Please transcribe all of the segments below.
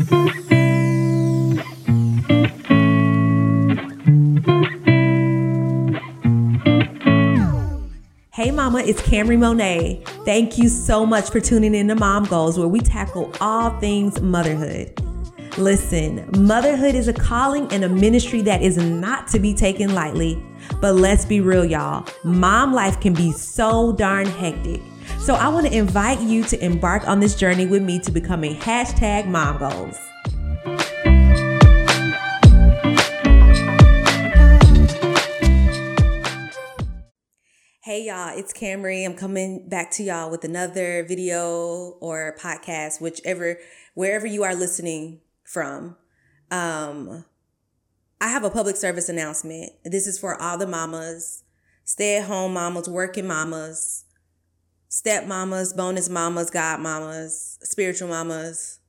Hey mama, it's Kamry Monet. Thank you so much for tuning in to Mom Goals, where we tackle all things motherhood. Listen, motherhood is a calling and a ministry that is not to be taken lightly. But let's be real, y'all. Mom life can be so darn hectic. So I want to invite you to embark on this journey with me to becoming hashtag mom goals. Hey y'all, it's Kamry. I'm coming back to y'all with another video or podcast, whichever, wherever you are listening from. Um, I have a public service announcement. This is for all the mamas, stay at home mamas, working mamas, step mamas, bonus mamas, god mamas, spiritual mamas,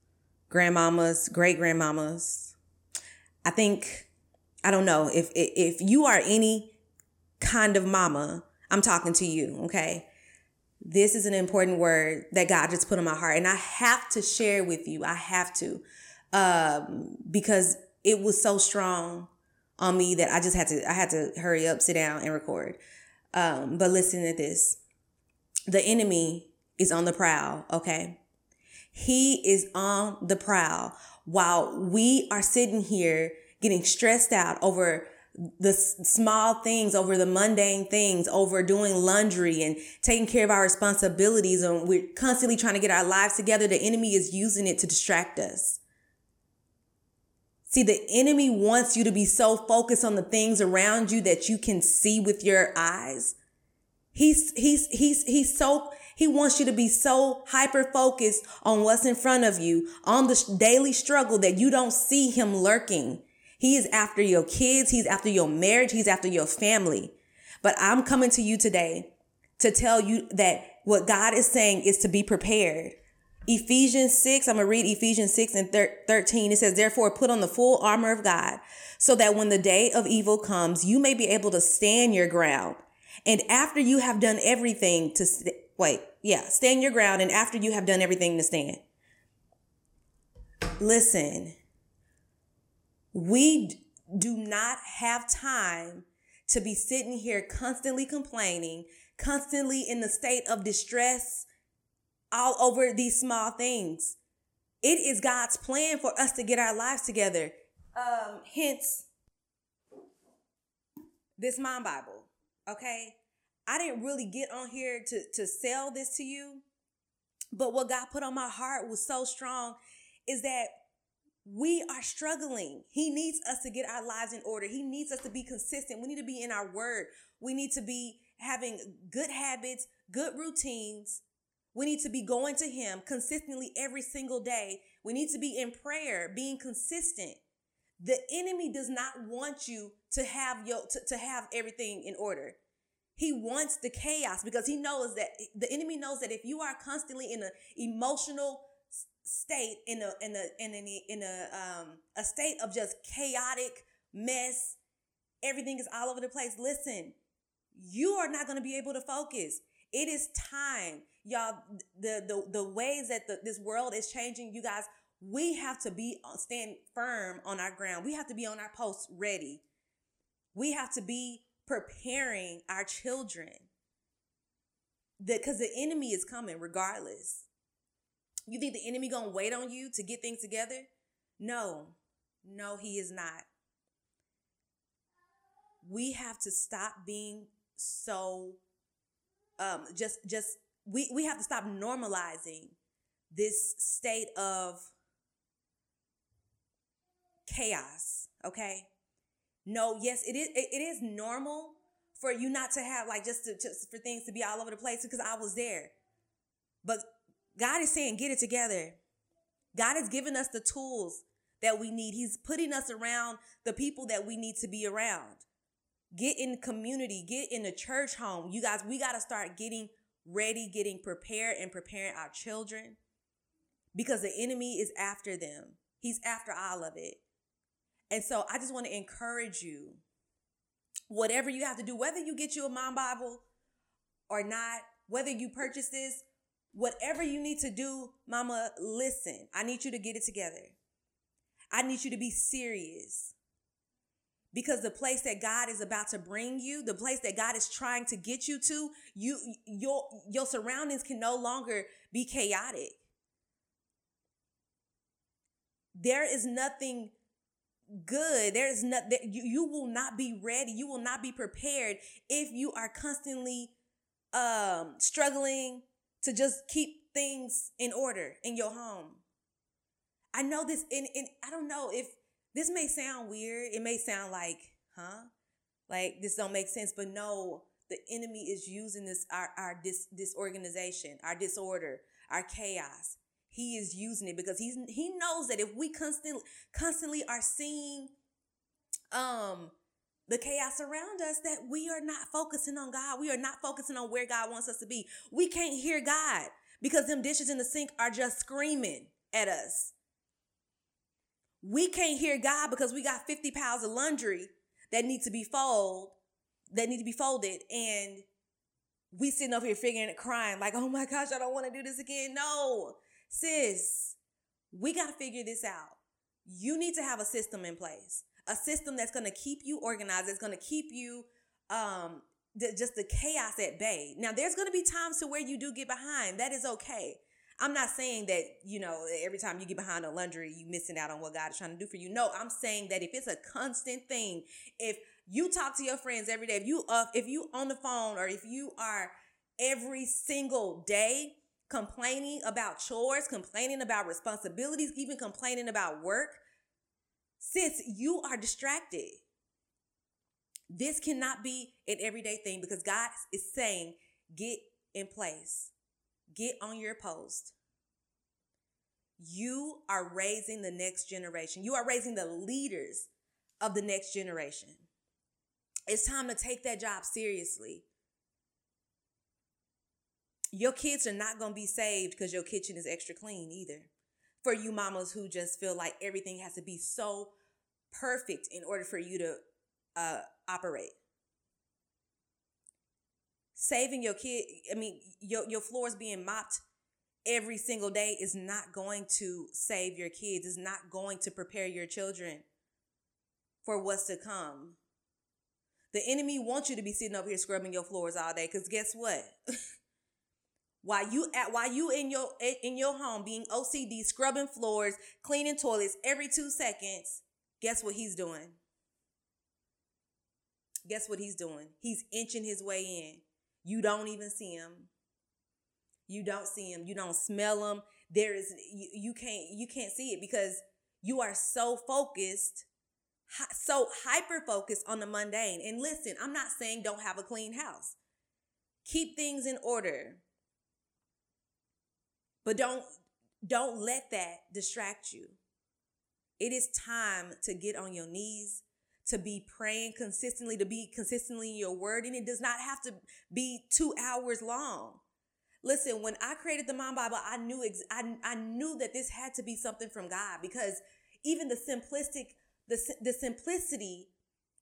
grandmamas, great grandmamas. I think, I don't know, if, if you are any kind of mama, I'm talking to you, okay? This is an important word that God just put in my heart, and I have to share with you. I have to, um, because it was so strong on me that I just had to. I had to hurry up, sit down, and record. Um, but listen to this: the enemy is on the prowl. Okay, he is on the prowl. While we are sitting here getting stressed out over the small things over the mundane things over doing laundry and taking care of our responsibilities and we're constantly trying to get our lives together the enemy is using it to distract us. See the enemy wants you to be so focused on the things around you that you can see with your eyes he's he's he's he's so he wants you to be so hyper focused on what's in front of you on the daily struggle that you don't see him lurking he is after your kids. He's after your marriage. He's after your family. But I'm coming to you today to tell you that what God is saying is to be prepared. Ephesians 6, I'm going to read Ephesians 6 and 13. It says, Therefore, put on the full armor of God, so that when the day of evil comes, you may be able to stand your ground. And after you have done everything to, st- wait, yeah, stand your ground. And after you have done everything to stand. Listen, we do not have time to be sitting here constantly complaining, constantly in the state of distress all over these small things. It is God's plan for us to get our lives together. Um, hence, this Mom Bible. Okay. I didn't really get on here to, to sell this to you, but what God put on my heart was so strong is that we are struggling. He needs us to get our lives in order. He needs us to be consistent. We need to be in our word. We need to be having good habits, good routines. We need to be going to Him consistently every single day. We need to be in prayer, being consistent. The enemy does not want you to have your to, to have everything in order. He wants the chaos because he knows that the enemy knows that if you are constantly in an emotional state in a in a in a in a um a state of just chaotic mess everything is all over the place listen you are not going to be able to focus it is time y'all the the the ways that the, this world is changing you guys we have to be uh, stand firm on our ground. We have to be on our posts ready. We have to be preparing our children. Because the enemy is coming regardless. You think the enemy gonna wait on you to get things together? No, no, he is not. We have to stop being so um just just we we have to stop normalizing this state of chaos, okay? No, yes, it is it, is normal for you not to have like just to just for things to be all over the place because I was there. But God is saying, get it together. God has given us the tools that we need. He's putting us around the people that we need to be around. Get in community, get in the church home. You guys, we got to start getting ready, getting prepared, and preparing our children because the enemy is after them. He's after all of it. And so I just want to encourage you whatever you have to do, whether you get you a mom Bible or not, whether you purchase this Whatever you need to do, mama, listen. I need you to get it together. I need you to be serious. Because the place that God is about to bring you, the place that God is trying to get you to, you your your surroundings can no longer be chaotic. There is nothing good. There is not that you, you will not be ready. You will not be prepared if you are constantly um struggling to just keep things in order in your home. I know this and, and I don't know if this may sound weird. It may sound like, huh? Like this don't make sense, but no, the enemy is using this our our dis, disorganization, our disorder, our chaos. He is using it because he's he knows that if we constantly constantly are seeing um the chaos around us that we are not focusing on God. We are not focusing on where God wants us to be. We can't hear God because them dishes in the sink are just screaming at us. We can't hear God because we got 50 pounds of laundry that need to be folded, that need to be folded. And we sitting up here figuring it, crying like, oh my gosh, I don't want to do this again. No, sis, we got to figure this out. You need to have a system in place, a system that's going to keep you organized, that's going to keep you, um, the, just the chaos at bay. Now, there's going to be times to where you do get behind. That is okay. I'm not saying that, you know, every time you get behind a laundry, you missing out on what God is trying to do for you. No, I'm saying that if it's a constant thing, if you talk to your friends every day, if you uh, if you on the phone or if you are every single day complaining about chores, complaining about responsibilities, even complaining about work, since you are distracted. This cannot be an everyday thing because God is saying, get in place. Get on your post. You are raising the next generation. You are raising the leaders of the next generation. It's time to take that job seriously. Your kids are not going to be saved because your kitchen is extra clean either. For you mamas who just feel like everything has to be so perfect in order for you to uh, operate saving your kid, I mean, your, your floors being mopped every single day is not going to save your kids, is not going to prepare your children for what's to come. The enemy wants you to be sitting up here scrubbing your floors all day, because guess what? while you at while you in your in your home being OCD, scrubbing floors, cleaning toilets every two seconds, guess what he's doing? Guess what he's doing? He's inching his way in. You don't even see him. You don't see him. You don't smell him. There is you, you can't you can't see it because you are so focused so hyper focused on the mundane. And listen, I'm not saying don't have a clean house. Keep things in order. But don't don't let that distract you. It is time to get on your knees to be praying consistently, to be consistently in your word. And it does not have to be two hours long. Listen, when I created the Mom Bible, I knew ex- I, I knew that this had to be something from God because even the simplistic, the, the simplicity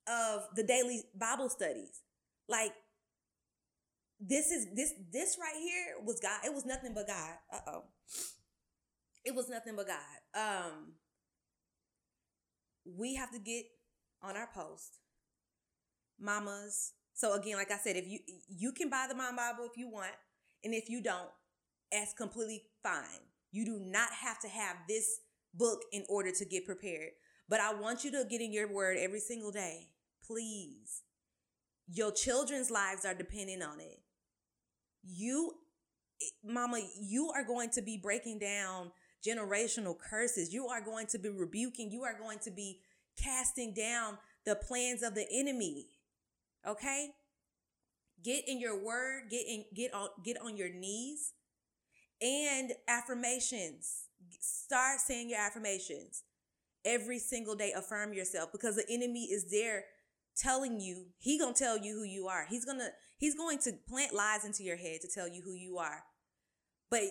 of the daily Bible studies, like this is this this right here was God. It was nothing but God. Uh oh. It was nothing but God. Um, we have to get on our post. Mamas. So again, like I said, if you you can buy the Mom Bible if you want, and if you don't, that's completely fine. You do not have to have this book in order to get prepared. But I want you to get in your word every single day. Please. Your children's lives are depending on it. You, mama, you are going to be breaking down generational curses. You are going to be rebuking. You are going to be casting down the plans of the enemy. Okay? Get in your word, get in get on get on your knees and affirmations. Start saying your affirmations. Every single day affirm yourself because the enemy is there telling you, he to tell you who you are. He's to he's going to plant lies into your head to tell you who you are. But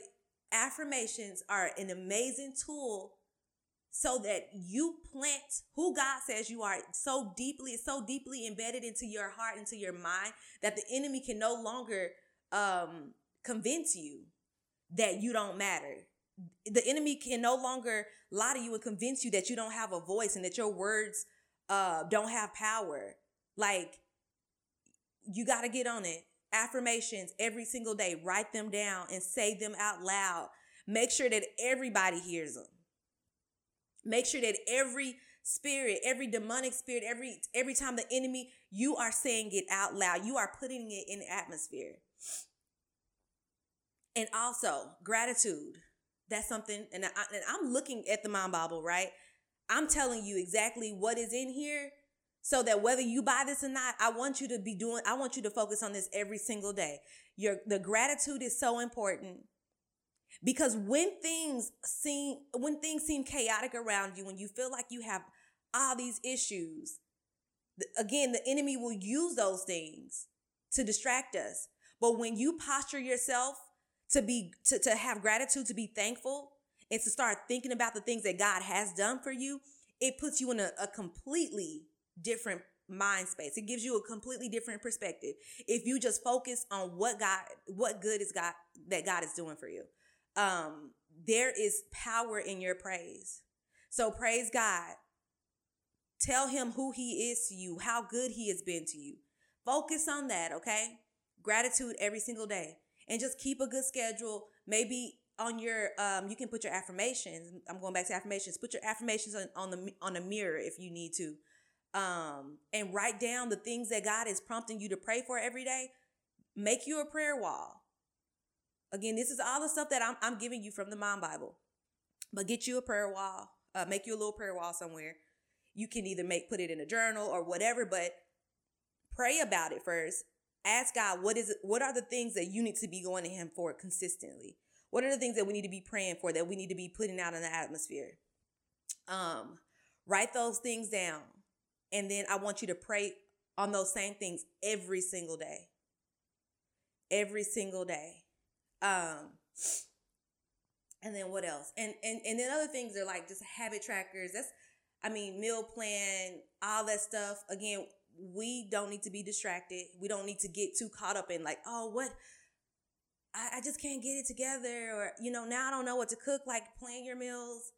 affirmations are an amazing tool so that you plant who God says you are so deeply, so deeply embedded into your heart, into your mind that the enemy can no longer um, convince you that you don't matter, the enemy can no longer lie to you and convince you that you don't have a voice and that your words uh, don't have power. Like, you got to get on it. Affirmations every single day. Write them down and say them out loud. Make sure that everybody hears them. Make sure that every spirit, every demonic spirit, every every time the enemy, you are saying it out loud. You are putting it in the atmosphere. And also gratitude. That's something, and, I, and I'm looking at the mind Bible, right? I'm telling you exactly what is in here so that whether you buy this or not, I want you to be doing, I want you to focus on this every single day. Your, the gratitude is so important because when things seem, when things seem chaotic around you, when you feel like you have all these issues. Again, the enemy will use those things to distract us. But when you posture yourself to be, to, to have gratitude, to be thankful, and to start thinking about the things that God has done for you, it puts you in a, a completely different mind space. It gives you a completely different perspective. If you just focus on what God, what good is God, that God is doing for you. Um, there is power in your praise. So praise God Tell him who he is to you, how good he has been to you. Focus on that, okay? Gratitude every single day. And just keep a good schedule. Maybe on your um you can put your affirmations. I'm going back to affirmations. Put your affirmations on, on the on the mirror if you need to. Um and write down the things that God is prompting you to pray for every day. Make you a prayer wall. Again, this is all the stuff that I'm, I'm giving you from the mom Bible. But get you a prayer wall. Uh, make you a little prayer wall somewhere you can either make put it in a journal or whatever, but pray about it first. Ask God what is it, what are the things that you need to be going to him for consistently? What are the things that we need to be praying for that we need to be putting out in the atmosphere? Um, write those things down. And then I want you to pray on those same things every single day. Every single day. Um, and then what else? And and and then other things are like just habit trackers. That's I mean, meal plan, all that stuff. Again, we don't need to be distracted. We don't need to get too caught up in like, oh, what? I, I just can't get it together. Or, you know, now I don't know what to cook. Like, plan your meals,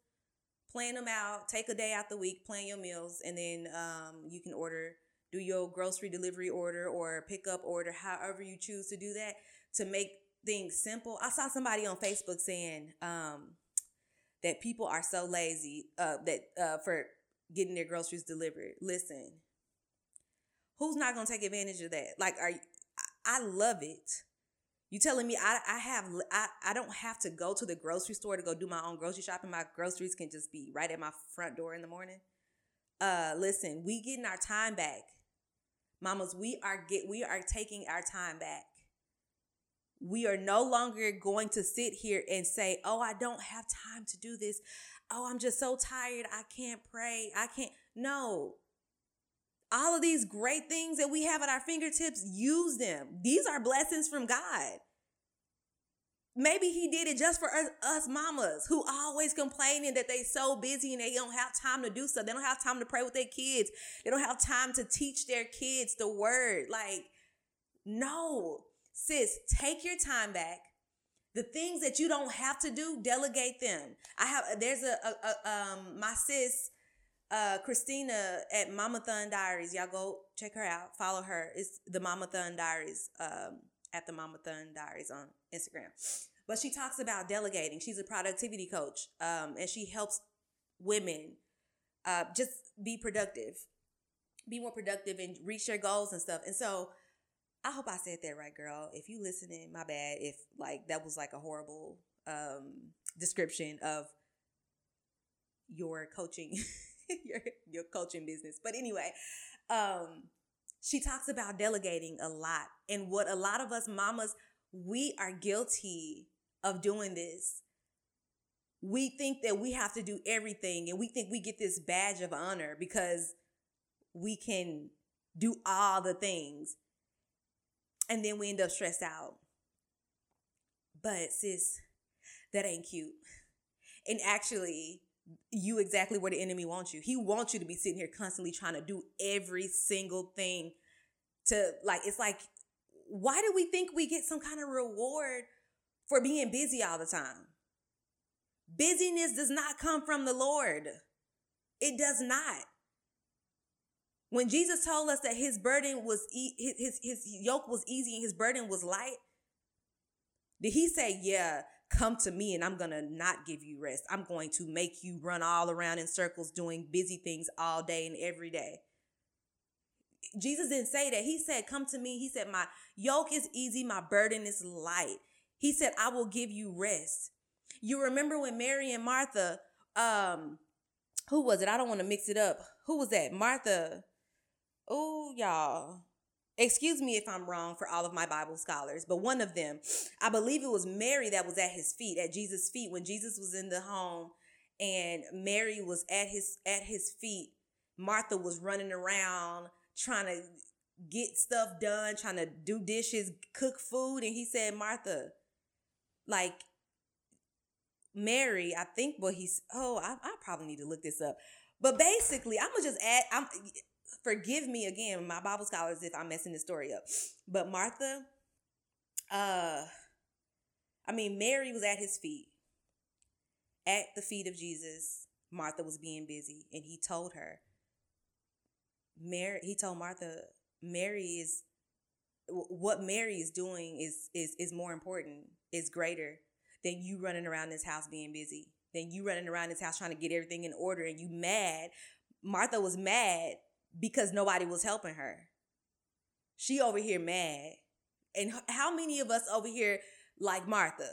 plan them out, take a day out the week, plan your meals, and then um, you can order, do your grocery delivery order or pickup order, however you choose to do that to make things simple. I saw somebody on Facebook saying, um, that people are so lazy uh, that uh, for getting their groceries delivered. Listen, who's not gonna take advantage of that? Like, are you, I love it. You telling me I I have I, I don't have to go to the grocery store to go do my own grocery shopping. My groceries can just be right at my front door in the morning. Uh listen, we getting our time back. Mamas, we are get we are taking our time back. We are no longer going to sit here and say, Oh, I don't have time to do this. Oh, I'm just so tired. I can't pray. I can't. No. All of these great things that we have at our fingertips, use them. These are blessings from God. Maybe he did it just for us, us, mamas who always complaining that they so busy and they don't have time to do stuff. They don't have time to pray with their kids. They don't have time to teach their kids the word. Like, no, Sis, take your time back. The things that you don't have to do, delegate them. I have there's a, a, a um my sis uh Christina at Mama Thun Diaries. Y'all go check her out. Follow her. It's the Mama Thun Diaries um at the Mama Thun Diaries on Instagram. But she talks about delegating. She's a productivity coach. Um and she helps women uh just be productive. Be more productive and reach their goals and stuff. And so I hope I said that right, girl. If you listening, my bad. If like that was like a horrible um description of your coaching your your coaching business. But anyway, um she talks about delegating a lot. And what a lot of us mamas, we are guilty of doing this. We think that we have to do everything and we think we get this badge of honor because we can do all the things and then we end up stressed out. But sis, that ain't cute. And actually, you exactly where the enemy wants you. He wants you to be sitting here constantly trying to do every single thing to like it's like why do we think we get some kind of reward for being busy all the time? Busyness does not come from the Lord. It does not. When Jesus told us that his burden was e- his, his his yoke was easy and his burden was light, did he say, "Yeah, come to me and I'm going to not give you rest. I'm going to make you run all around in circles doing busy things all day and every day?" Jesus didn't say that. He said, "Come to me." He said, "My yoke is easy, my burden is light." He said, "I will give you rest." You remember when Mary and Martha um who was it? I don't want to mix it up. Who was that? Martha oh, y'all. Excuse me if I'm wrong for all of my Bible scholars, but one of them, I believe it was Mary that was at his feet, at Jesus' feet, when Jesus was in the home and Mary was at his at his feet. Martha was running around trying to get stuff done, trying to do dishes, cook food, and he said, Martha, like Mary, I think what he's oh, I, I probably need to look this up. But basically, I'm gonna just add I'm forgive me again, my Bible scholars, if I'm messing this story up. But Martha, uh, I mean, Mary was at his feet, at the feet of Jesus. Martha was being busy, and he told her, Mary, he told Martha, Mary is what Mary is doing is is is more important, is greater than you running around this house being busy, than you running around this house trying to get everything in order and you mad. Martha was mad because nobody was helping her. She over here mad. And how many of us over here, like Martha,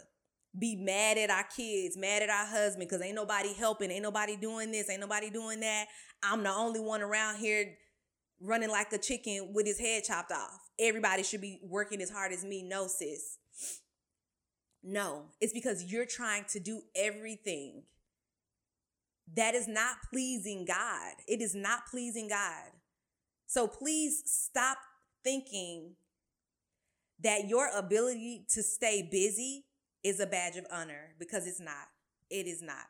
be mad at our kids, mad at our husband because ain't nobody helping, ain't nobody doing this, ain't nobody doing that. I'm the only one around here running like a chicken with his head chopped off. Everybody should be working as hard as me. No, sis. No, it's because you're trying to do everything that is not pleasing God. It is not pleasing God. So please stop thinking that your ability to stay busy is a badge of honor because it's not. It is not.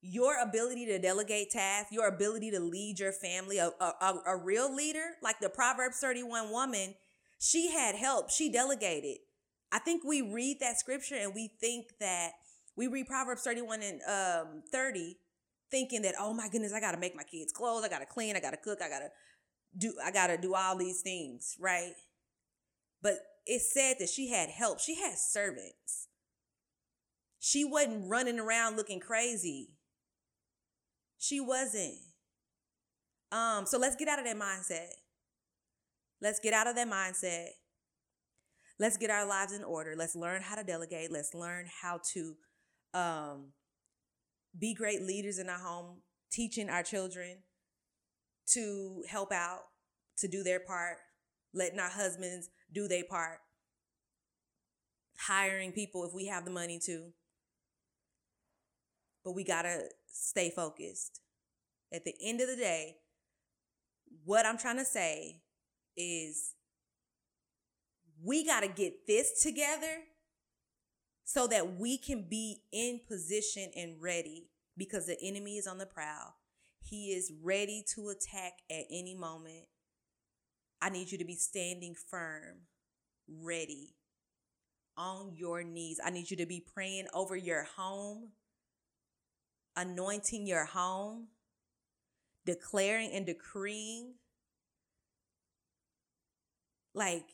Your ability to delegate tasks, your ability to lead your family, a, a, a real leader, like the Proverbs 31 woman, she had help. She delegated. I think we read that scripture and we think that we read Proverbs 31 and um, 30 thinking that, oh my goodness, I gotta make my kids clothes, I gotta clean, I gotta cook, I gotta do, I gotta do all these things, right? But it said that she had help. She had servants. She wasn't running around looking crazy. She wasn't. Um, so let's get out of that mindset. Let's get out of that mindset. Let's get our lives in order. Let's learn how to delegate. Let's learn how to um, be great leaders in our home, teaching our children to help out, to do their part, letting our husbands do their part, hiring people if we have the money to. But we got to stay focused. At the end of the day, what I'm trying to say is we got to get this together so that we can be in position and ready because the enemy is on the prowl. He is ready to attack at any moment. I need you to be standing firm, ready, on your knees. I need you to be praying over your home, anointing your home, declaring and decreeing. Like,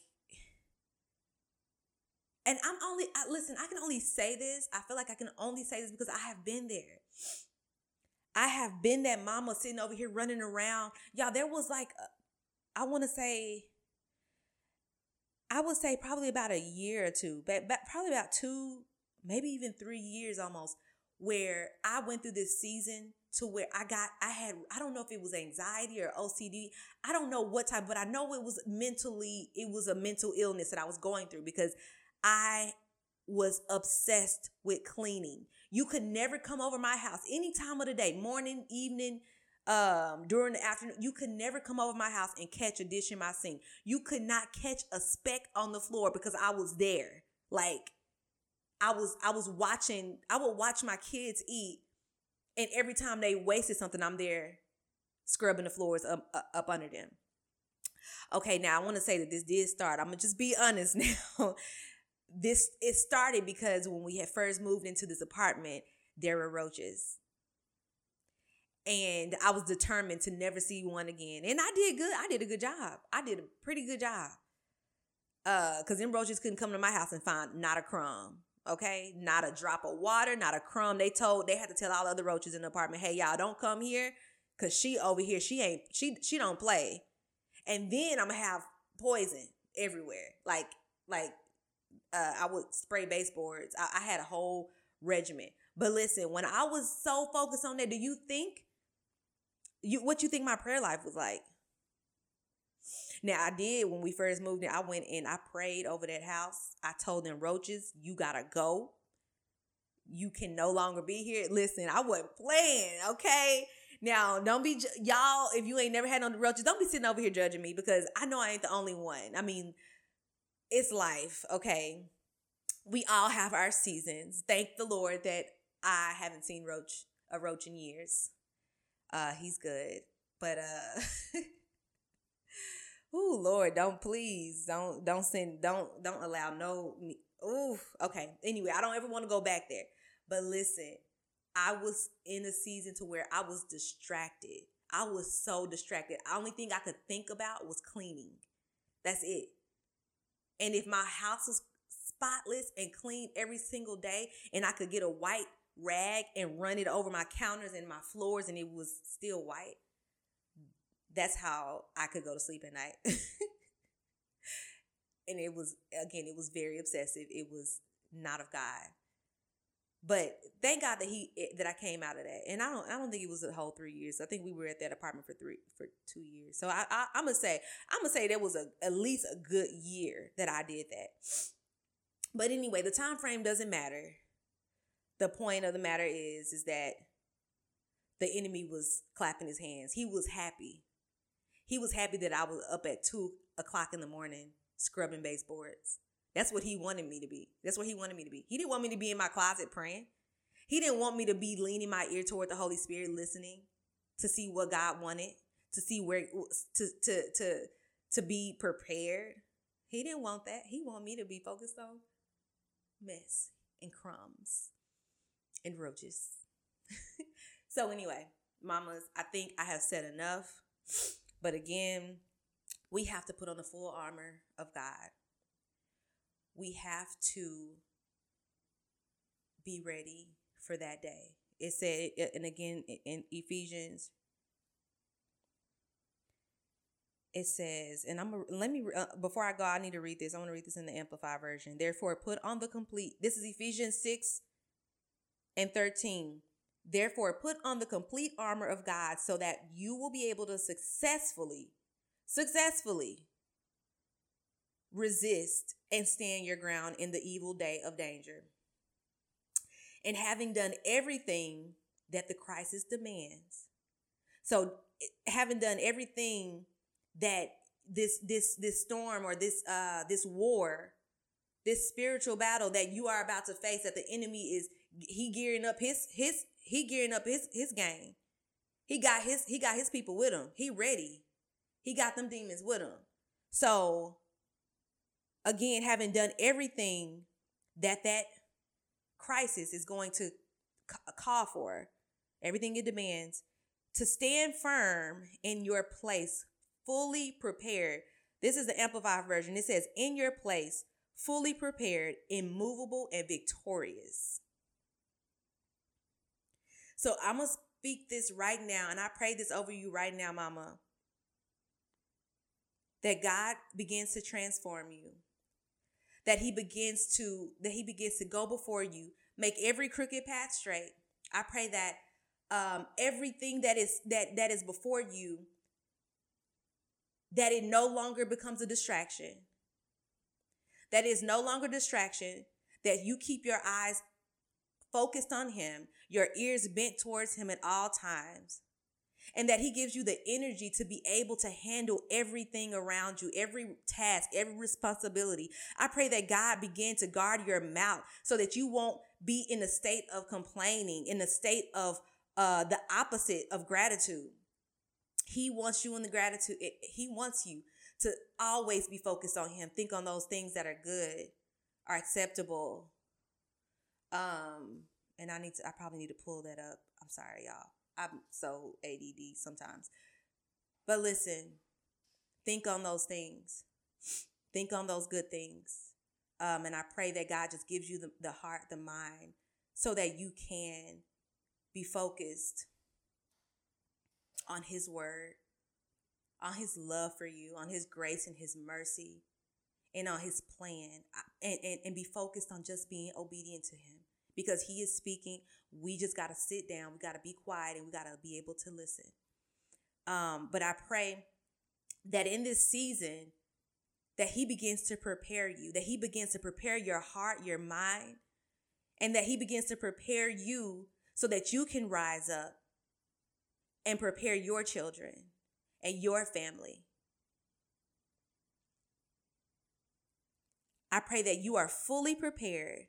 and I'm only, I, listen, I can only say this. I feel like I can only say this because I have been there. I have been that mama sitting over here running around. Y'all, there was like, uh, I want to say, I would say probably about a year or two, but, but probably about two, maybe even three years almost, where I went through this season to where I got, I had, I don't know if it was anxiety or OCD. I don't know what type, but I know it was mentally, it was a mental illness that I was going through because I was obsessed with cleaning. You could never come over my house any time of the day, morning, evening, um, during the afternoon. You could never come over my house and catch a dish in my sink. You could not catch a speck on the floor because I was there. Like I was, I was watching, I would watch my kids eat. And every time they wasted something, I'm there scrubbing the floors up, up under them. Okay, now I want to say that this did start. I'm gonna just be honest now this it started because when we had first moved into this apartment there were roaches. And I was determined to never see one again. And I did good. I did a good job. I did a pretty good job. Uh, cause them roaches couldn't come to my house and find not a crumb. Okay, not a drop of water, not a crumb. They told they had to tell all the other roaches in the apartment, "Hey, y'all, don't come here, cause she over here, she ain't she she don't play." And then I'm gonna have poison everywhere, like like uh, I would spray baseboards. I, I had a whole regimen. But listen, when I was so focused on that, do you think you what you think my prayer life was like? Now I did when we first moved in. I went and I prayed over that house. I told them roaches, you gotta go. You can no longer be here. Listen, I wasn't playing, okay? Now, don't be y'all. If you ain't never had no roaches, don't be sitting over here judging me because I know I ain't the only one. I mean, it's life, okay? We all have our seasons. Thank the Lord that I haven't seen roach a roach in years. Uh, he's good, but uh. Oh Lord, don't please don't don't send don't don't allow no me. Ooh, okay. Anyway, I don't ever want to go back there. But listen, I was in a season to where I was distracted. I was so distracted. The only thing I could think about was cleaning. That's it. And if my house was spotless and clean every single day, and I could get a white rag and run it over my counters and my floors, and it was still white, that's how I could go to sleep at night. and it was again, it was very obsessive. It was not of God. But thank God that he eh, that I came out of that, and I don't I don't think it was a whole three years. I think we were at that apartment for three for two years. So I, I am gonna say I'm gonna say there was a at least a good year that I did that. But anyway, the time frame doesn't matter. The point of the matter is is that the enemy was clapping his hands. He was happy he was happy that I was up at two o'clock in the morning scrubbing baseboards. That's what he wanted me to be. That's what he wanted me to be. He didn't want me to be in my closet praying. He didn't want me to be leaning my ear toward the Holy Spirit, listening to see what God wanted, to see where to to to to be prepared. He didn't want that. He wanted me to be focused on mess and crumbs and roaches. so anyway, mamas, I think I have said enough. But again, we have to put on the full armor of God. We have to be ready for that day. It said, and again in Ephesians, it says, and I'm let me uh, before I go, I need to read this. I want to read this in the Amplified version. Therefore, put on the complete. This is Ephesians six and thirteen. Therefore, put on the complete armor of God so that you will be able to successfully, successfully resist and stand your ground in the evil day of danger. And having done everything that the crisis demands. So, having done everything that this this this storm or this uh this war this spiritual battle that you are about to face that the enemy is he gearing up his his he gearing up his his game. He got his he got his people with him. He ready. He got them demons with him. So again, having done everything that that crisis is going to call for, everything it demands, to stand firm in your place, fully prepared. This is the amplified version. It says, in your place, fully prepared, immovable, and victorious. So I'm going to speak this right now, and I pray this over you right now, mama. That God begins to transform you. That he begins to, that he begins to go before you, make every crooked path straight. I pray that um, everything that is that that is before you that it no longer becomes a distraction that is no longer distraction that you keep your eyes focused on Him, your ears bent towards Him at all times, and that He gives you the energy to be able to handle everything around you, every task, every responsibility. I pray that God begin to guard your mouth so that you won't be in a state of complaining, in a state of uh, the opposite of gratitude. He wants you in the gratitude. He wants you to always be focused on Him. Think on those things that are good, are acceptable, um, and I need to I probably need to pull that up. I'm sorry, y'all. I'm so ADD sometimes. But listen, think on those things. Think on those good things. Um, and I pray that God just gives you the, the heart, the mind, so that you can be focused on His word, on His love for you, on His grace and His mercy, and on His plan, and, and, and be focused on just being obedient to Him because He is speaking. We just got to sit down, we got to be quiet, and we got to be able to listen. Um, but I pray that in this season, that he begins to prepare you, that he begins to prepare your heart, your mind, and that he begins to prepare you so that you can rise up and prepare your children and your family. I pray that you are fully prepared.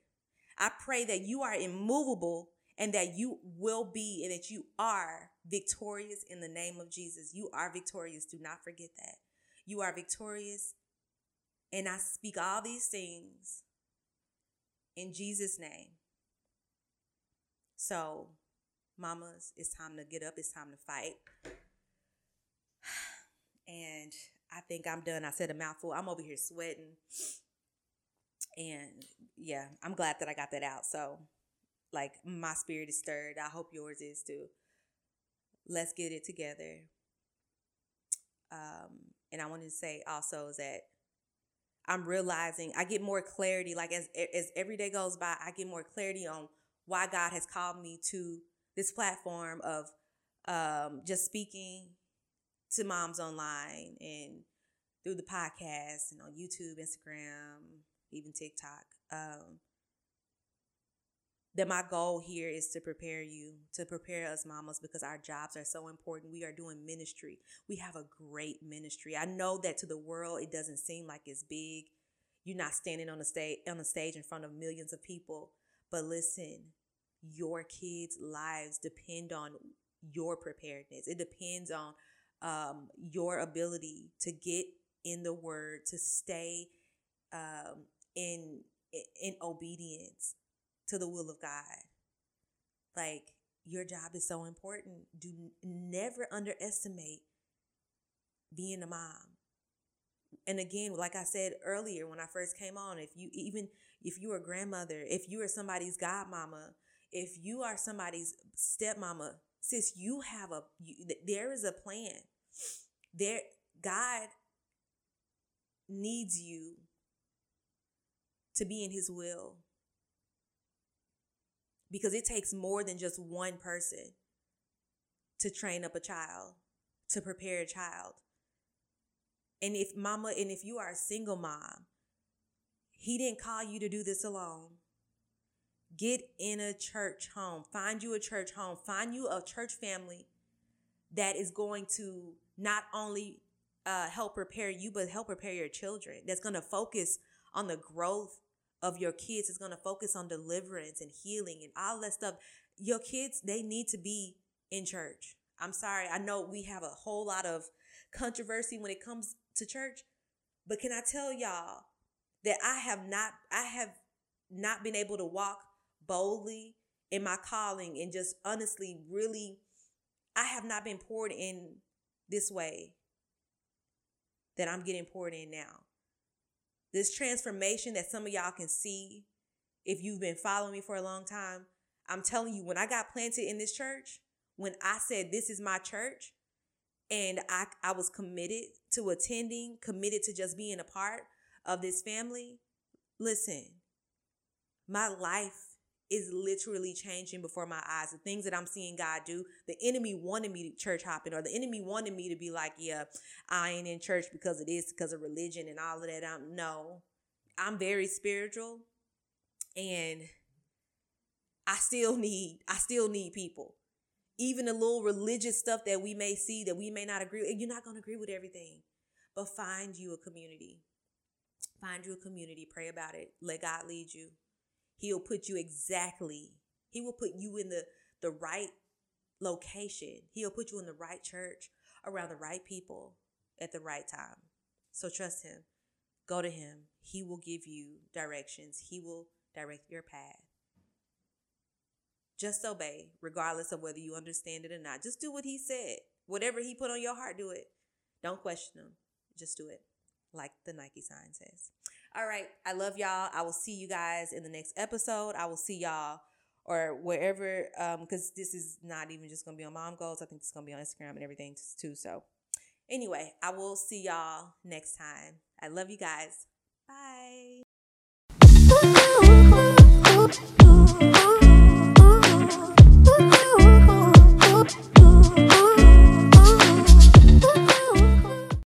I pray that you are immovable and that you will be and that you are victorious in the name of Jesus. You are victorious. Do not forget that. You are victorious. And I speak all these things in Jesus' name. So, mamas, it's time to get up. It's time to fight. And I think I'm done. I said a mouthful. I'm over here sweating. And yeah, I'm glad that I got that out. So, like, my spirit is stirred. I hope yours is too. Let's get it together. Um, and I wanted to say also is that I'm realizing I get more clarity. Like as as every day goes by, I get more clarity on why God has called me to this platform of um, just speaking to moms online and through the podcast and on YouTube, Instagram, even TikTok. Um, that my goal here is to prepare you, to prepare us mamas because our jobs are so important. We are doing ministry. We have a great ministry. I know that to the world it doesn't seem like it's big. You're not standing on the stage on the stage in front of millions of people. But listen, your kids' lives depend on your preparedness. It depends on um, your ability to get in the word, to stay um, in in obedience to the will of God. Like your job is so important. Do never underestimate being a mom. And again, like I said earlier when I first came on, if you even if you are a grandmother, if you are somebody's godmama, if you are somebody's stepmama, sis, you have a you, there is a plan. There God needs you to be in his will because it takes more than just one person to train up a child, to prepare a child. And if mama, and if you are a single mom, he didn't call you to do this alone. Get in a church home. Find you a church home. Find you a church family that is going to not only uh, help prepare you, but help prepare your children. That's going to focus on the growth of your kids is going to focus on deliverance and healing and all that stuff. Your kids, they need to be in church. I'm sorry. I know we have a whole lot of controversy when it comes to church, but can I tell y'all that I have not, I have not been able to walk boldly in my calling and just honestly, really, I have not been poured in this way that I'm getting poured in now this transformation that some of y'all can see if you've been following me for a long time. I'm telling you, when I got planted in this church, when I said, This is my church, and I, I was committed to attending, committed to just being a part of this family, listen, my life is literally changing before my eyes. The things that I'm seeing God do, the enemy wanted me to church hopping, or the enemy wanted me to be like, yeah, I ain't in church because it is because of religion and all of that. I'm no, I'm very spiritual, and I still need, I still need people. Even the little religious stuff that we may see that we may not agree, you're not going to agree with everything, but find you a community. Find you a community. Pray about it. Let God lead you He'll put you exactly, he will put you in the, the right location. He'll put you in the right church around the right people at the right time. So trust him. Go to him. He will give you directions. He will direct your path. Just obey, regardless of whether you understand it or not. Just do what he said. Whatever he put on your heart, do it. Don't question him. Just do it. Like the Nike sign says. All right. I love y'all. I will see you guys in the next episode. I will see y'all or wherever, because um, this is not even just going to be on Mom Goals. I think it's going to be on Instagram and everything too. So, anyway, I will see y'all next time. I love you guys. Bye.